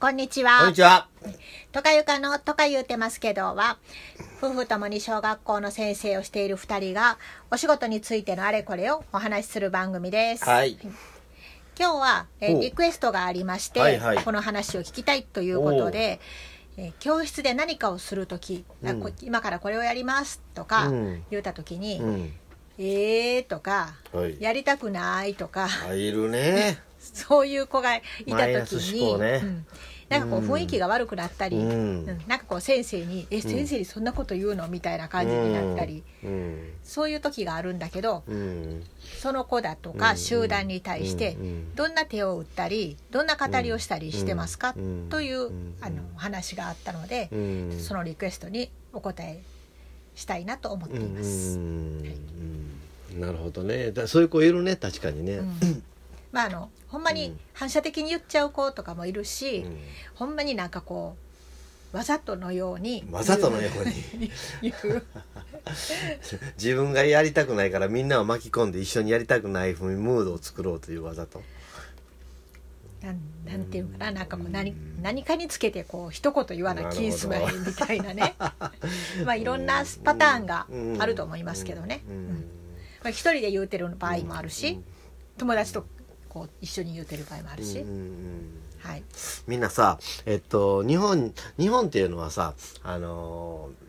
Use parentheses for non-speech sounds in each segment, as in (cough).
こんにちこんはに。ちは。とかゆかのとか言うてますけどは、夫婦ともに小学校の先生をしている二人が、お仕事についてのあれこれをお話しする番組です。はい。今日は、えリクエストがありまして、はいはいこの話を聞きたいということで、えー教室で何かをするとき、あうんこ今からこれをやりますとかうん言ったときに、うん。えーとか、はい。やりたくないとか、あ、いるね。(laughs) そういう子がいた時に、ね。うん。なんかこううん雰囲気が悪くなったり、うん。うん。なんかこう先生に「え先生にそんなこと言うの?」みたいな感じになったり、うん。そういう時があるんだけどうん。その子だとうんか集団に対してうん。どんな手を打ったりどんな語りをしたりしてますか？うん。といううん。あの話があったのでうん。そのリクエストにお答えしたいなと思っていまうす。ん。うん。なるほどね。だそういう子いるね、確かにね。うんまああのほんまにうん。反射的に言っちゃう子とかもいるし、うん。ほんまになんかこうわざとのようにわざとのように。言う。(laughs) 自分がやりたくないからみんなを巻き込んで一緒にやりたくないふうにムードを作ろうというわざと。なんなんていうかななんかこう何うん何かにつけてこう一言言わななるほど気すまいみたいなね。(laughs) まあいろんなパターンがあると思いますけどね。ううん。ん。まあ一人で言うてる場合もあるしうん。友達とこう一緒に言うてる場合もあるし。はい。みんなさえっと日本日本っていうのはさあのー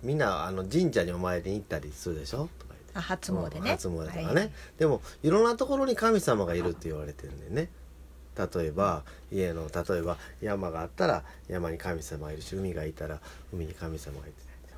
みんなあの神社にお参りに行ったりするでしょ？とか言ってあ初詣ね。初詣とかね、はい。でもいろんなところに神様がいるって言われてるんだよね。例えば家の例えば山があったら山に神様がいるし海がいたら海に神様がいて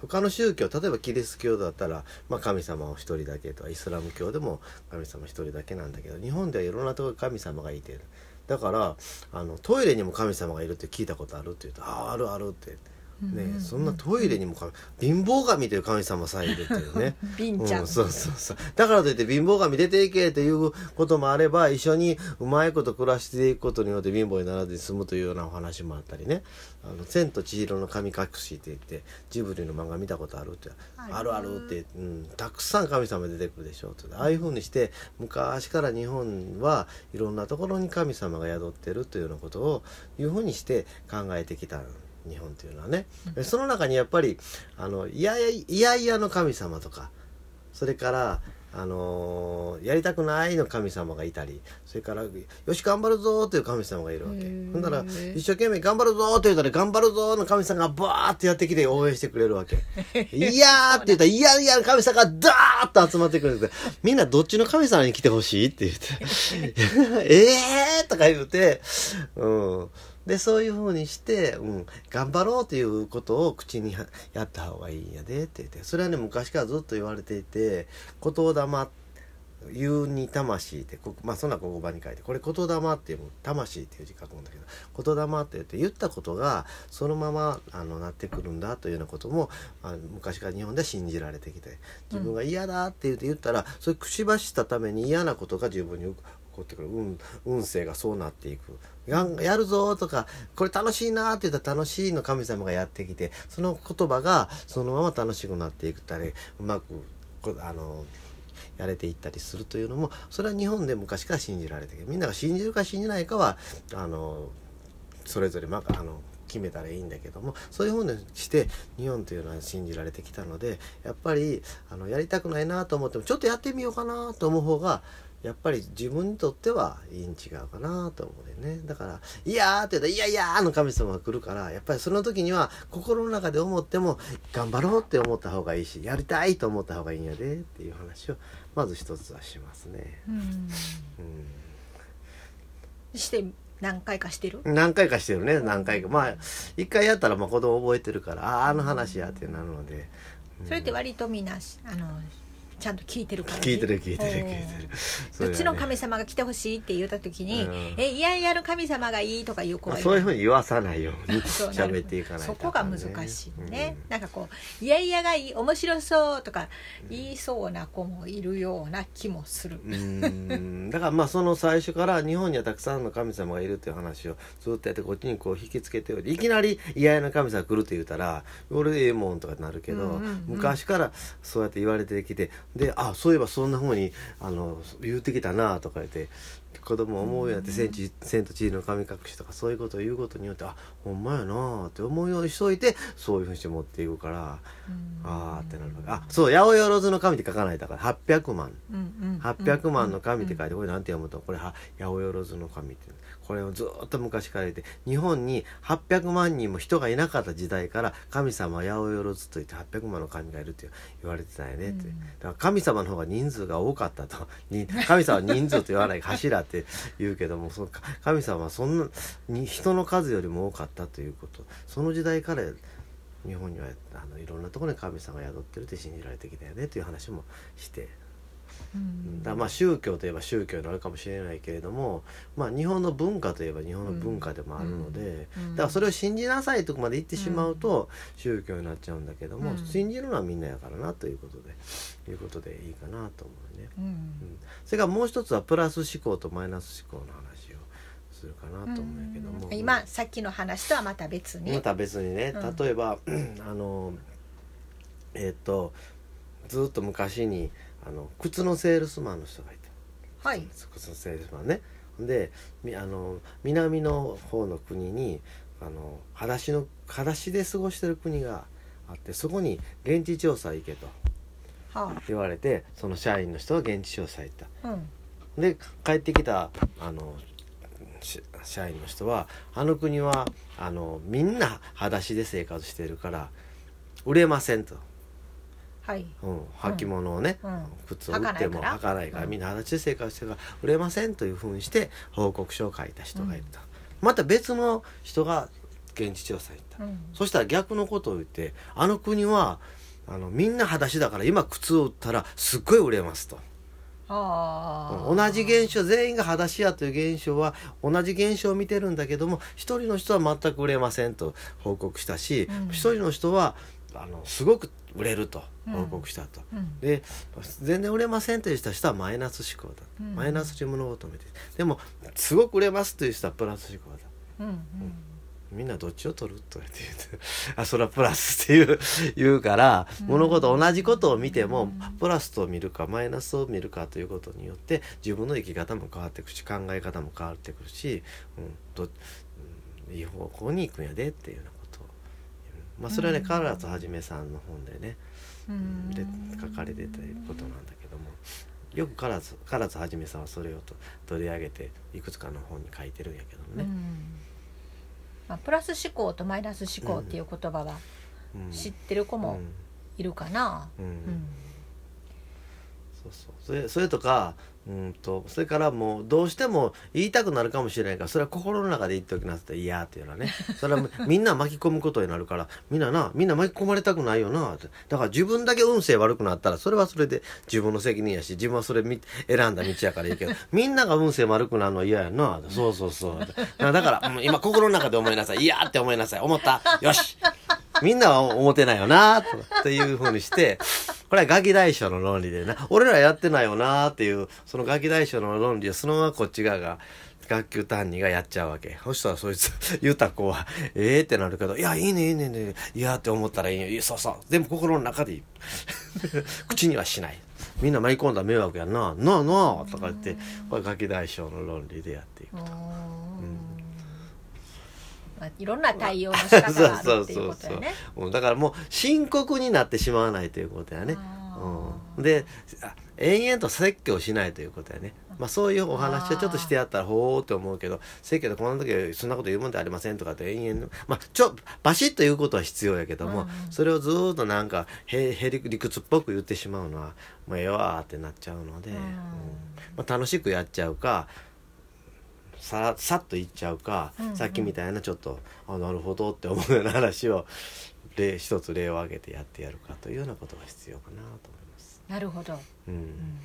他の宗教例えばキリスト教だったら、まあ、神様を一人だけとかイスラム教でも神様一人だけなんだけど日本ではいろんなところに神様がいてるだからあのトイレにも神様がいるって聞いたことあるって言うと「あああるある」って。ね、そんなトイレにも神貧乏神という神様さえいるっていうね。(laughs) 貧ちゃんうん、そうそうそう。だからといって貧乏神出ていけっていうこともあれば一緒にうまいこと暮らしていくことによって貧乏にならずに済むというようなお話もあったりね「あの千と千尋の神隠し」って言ってジブリの漫画見たことあるって「あるあるある」って、うん、たくさん神様出てくるでしょうって。ああいうふうにして昔から日本はいろんなところに神様が宿ってるというようなことをいうふうにして考えてきた日本というのはね、その中にやっぱりあのいやいやいやいやの神様とかそれからあのーやりたくないの神様がいたりそれから「よし頑張るぞ」という神様がいるわけ。ほんなら一生懸命「頑張るぞ」って言ったら「頑張るぞ」の神様がバーってやってきて応援してくれるわけ「(laughs) いやー」って言ったら「いやいや」の神様がダーッと集まってくるんでみんなどっちの神様に来てほしいって言って「(laughs) (laughs) えー!」とか言うてうんでそういうふうにして、うん、頑張ろうということを口にやった方がいいんやでって言って。それはね昔からずっと言われていて言霊言うに魂ってこまあそんな言葉に書いてこれ言霊っていう魂っていう字書くんだけど言霊って言って言ったことがそのままあのなってくるんだというようなこともあ昔から日本では信じられてきて自分が嫌だって言って言ったら、それ口走ったために嫌なことが自分に起こってくる。運運勢がそうなっていく。ややるぞとかこれ楽しいなって言ったら楽しいの神様がやってきてその言葉がそのまま楽しくなっていくたりうまくあのやれていったりするというのもそれは日本で昔から信じられてきてみんなが信じるか信じないかはあのそれぞれまあの決めたらいいんだけどもそういうふうにして日本というのは信じられてきたのでやっぱりあのやりたくないなと思ってもちょっとやってみようかなと思う方がやっぱり自分にとってはいいん違うかなと思うね。だから「いやー」って言ったら「いやいやー」の神様が来るからやっぱりその時には心の中で思っても頑張ろうって思った方がいいしやりたいと思った方がいいんやでっていう話をまず一つはしますね。うん。して何回かしてる？うん、何回かしてるね。何回か。まあ一回やったらまあ子供覚えてるからあああの話やってなるので、うんそれって割とみんなあのちゃんと聞いてるから聞いてる聞いてる聞いてる。ね。どっちの神様が来てほしいって言った時にうん「えいやいやの神様がいい」とかいう子がいる。まあそういうふうに言わさないように喋っていかないとそこが難しいね、うん。なんかこう「いやいやがいい面白そう」とか言いそうな子もいるような気もする、うん。だからまあその最初から日本にはたくさんの神様がいるっていう話をずっとやってこっちにこう引きつけておいていきなり嫌々な神様が来るって言うたら俺ええもんとかなるけど、うんうんうん。昔からそうやって言われてきてであそういえばそんなふうにあの言うてきたなとか言って子供思うようになって「千と千尋の神隠し」とかそういうことを言うことによってあほんまやなーって思うようにしといてそういうふうにして持っていくからああってなるわけ。あそう「八百万の神」って書かないだから800万。800万の神って書いてこれなんて読むとこれは八百万の神ってこれをずっと昔から言って日本に800万人も人がいなかった時代から神様は八百万と言って800万の神がいるって言われてたよねって、だから神様の方が人数が多かったと。(laughs) 神様は人数と言わない柱って言うけどもその神様はそんなに人の数よりも多かったということ。その時代から日本にはあのいろんなところに神様が宿ってるって信じられてきたよねという話もして。だまあ宗教といえば宗教になるかもしれないけれども、まあ、日本の文化といえば日本の文化でもあるので、だからそれを信じなさいとこまで言ってしまうと宗教になっちゃうんだけども、信じるのはみんなやからなということでいうことでいいかなと思うね。うん。それからもう一つはプラス思考とマイナス思考の話をするかなと思うけども、今さっきの話とはまた別に。また別にね。例えば、あのえっ、とずっと昔にあの靴のセールスマンの人がいて、はい、靴のセールスマンね。であの南の方の国にあの裸足の裸足で過ごしてる国があってそこに現地調査行けと言われて、その社員の人が現地調査行った、うん、で帰ってきたあの社員の人はあの国はあのみんな裸足で生活してるから売れませんと。はい。うん、履物をね、うん、靴を売っても履かないから。みんな裸足で生活してるから売れませんというふうにして報告書を書いた人がいた、また別の人が現地調査行った、そしたら逆のことを言ってあの国はあのみんな裸足だから今靴を売ったらすっごい売れますと。同じ現象全員が裸足やという現象は同じ現象を見てるんだけども一人の人は全く売れませんと報告したし一、うん、人の人はあのすごく売れると報告したと、うん、で全然売れませんという人はマイナス思考だ、うん、マイナスに物事を見て。でもすごく売れますという人はプラス思考だ、うんうん、みんなどっちを取ると言って。(laughs) あそれはプラスっていう言うから、物事同じことを見ても、プラスと見るかマイナスを見るかということによって自分の生き方も変わっていくし考え方も変わってくるし、うんどうん、いい方向に行くんやでっていうようなまあ、それはね、唐津はじめさんの本でね、うん、で書かれてたことなんだけども。よく唐津唐津はじめさんはそれをと取り上げていくつかの本に書いてるんやけどもね。まあ、プラス思考とマイナス思考っていう言葉は知ってる子もいるかな。うん、うんそうそう。それそれとかうんとそれからもうどうしても言いたくなるかもしれないからそれは心の中で言っておきなさい嫌っていうのはね。それはみんな巻き込むことになるからみんななみんな巻き込まれたくないよなって。だから自分だけ運勢悪くなったらそれはそれで自分の責任やし自分はそれ選んだ道やからいいけど (laughs) みんなが運勢悪くなるの嫌やなそうそうそう。だから今心の中で思いなさい。嫌って思いなさい。思った。よし。みんなは思ってないよなというふうにしてこれはガキ大将の論理でな。俺らやってないよなーっていう、そのガキ大将の論理をそのままこっち側が、学級担任がやっちゃうわけ。そしたらそいつ、言うた子は、ええー、ってなるけど、いや、いいね、いいね、いいね、いやって思ったらいいよ。いや、そうそう。全部心の中でいい。(laughs) 口にはしない。みんな舞い込んだ迷惑やんな。なあなあとか言って、これガキ大将の論理でやっていくと。まあ、いろんな対応の仕方があるっていうことやね。だからもう深刻になってしまわないということやね、うん、で延々と説教しないということやね、まあ、そういうお話はちょっとしてやったらほーって思うけど説教でこの時そんなこと言うもんでありませんとかって延々まあちょバシッと言うことは必要やけども、うん、それをずっとなんかへへり理屈っぽく言ってしまうのはもうええわってなっちゃうので、うん、まあ、楽しくやっちゃうかささっと言っちゃうか、うんうん、さっきみたいなちょっとあなるほどって思うような話を例一つ例を挙げてやってやるかというようなことが必要かなと思います。なるほど、うん、うん、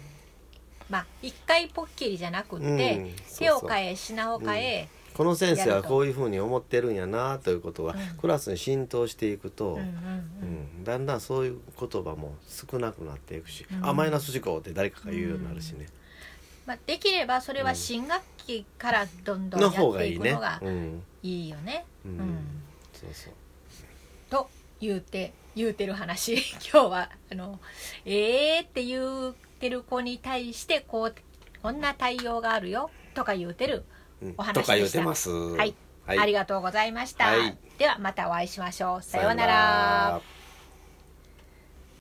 まあ一回ぽっきりじゃなくって、うん、手を変え品を変え、この先生はこういうふうに思ってるんやなということが、クラスに浸透していくと、うん。だんだんそういう言葉も少なくなっていくし、うん、あマイナス思考って誰かが言うようになるしね。まあ、できればそれは新学期からどんどんやっていくのがいいよね。そうそう。と言うて言うてる話。(laughs) 今日はあのええー、って言うてる子に対してこうこんな対応があるよ。とか言うてるお話とか言うでしてた、ます。はい、はい。ありがとうございました、はい。ではまたお会いしましょう。さようなら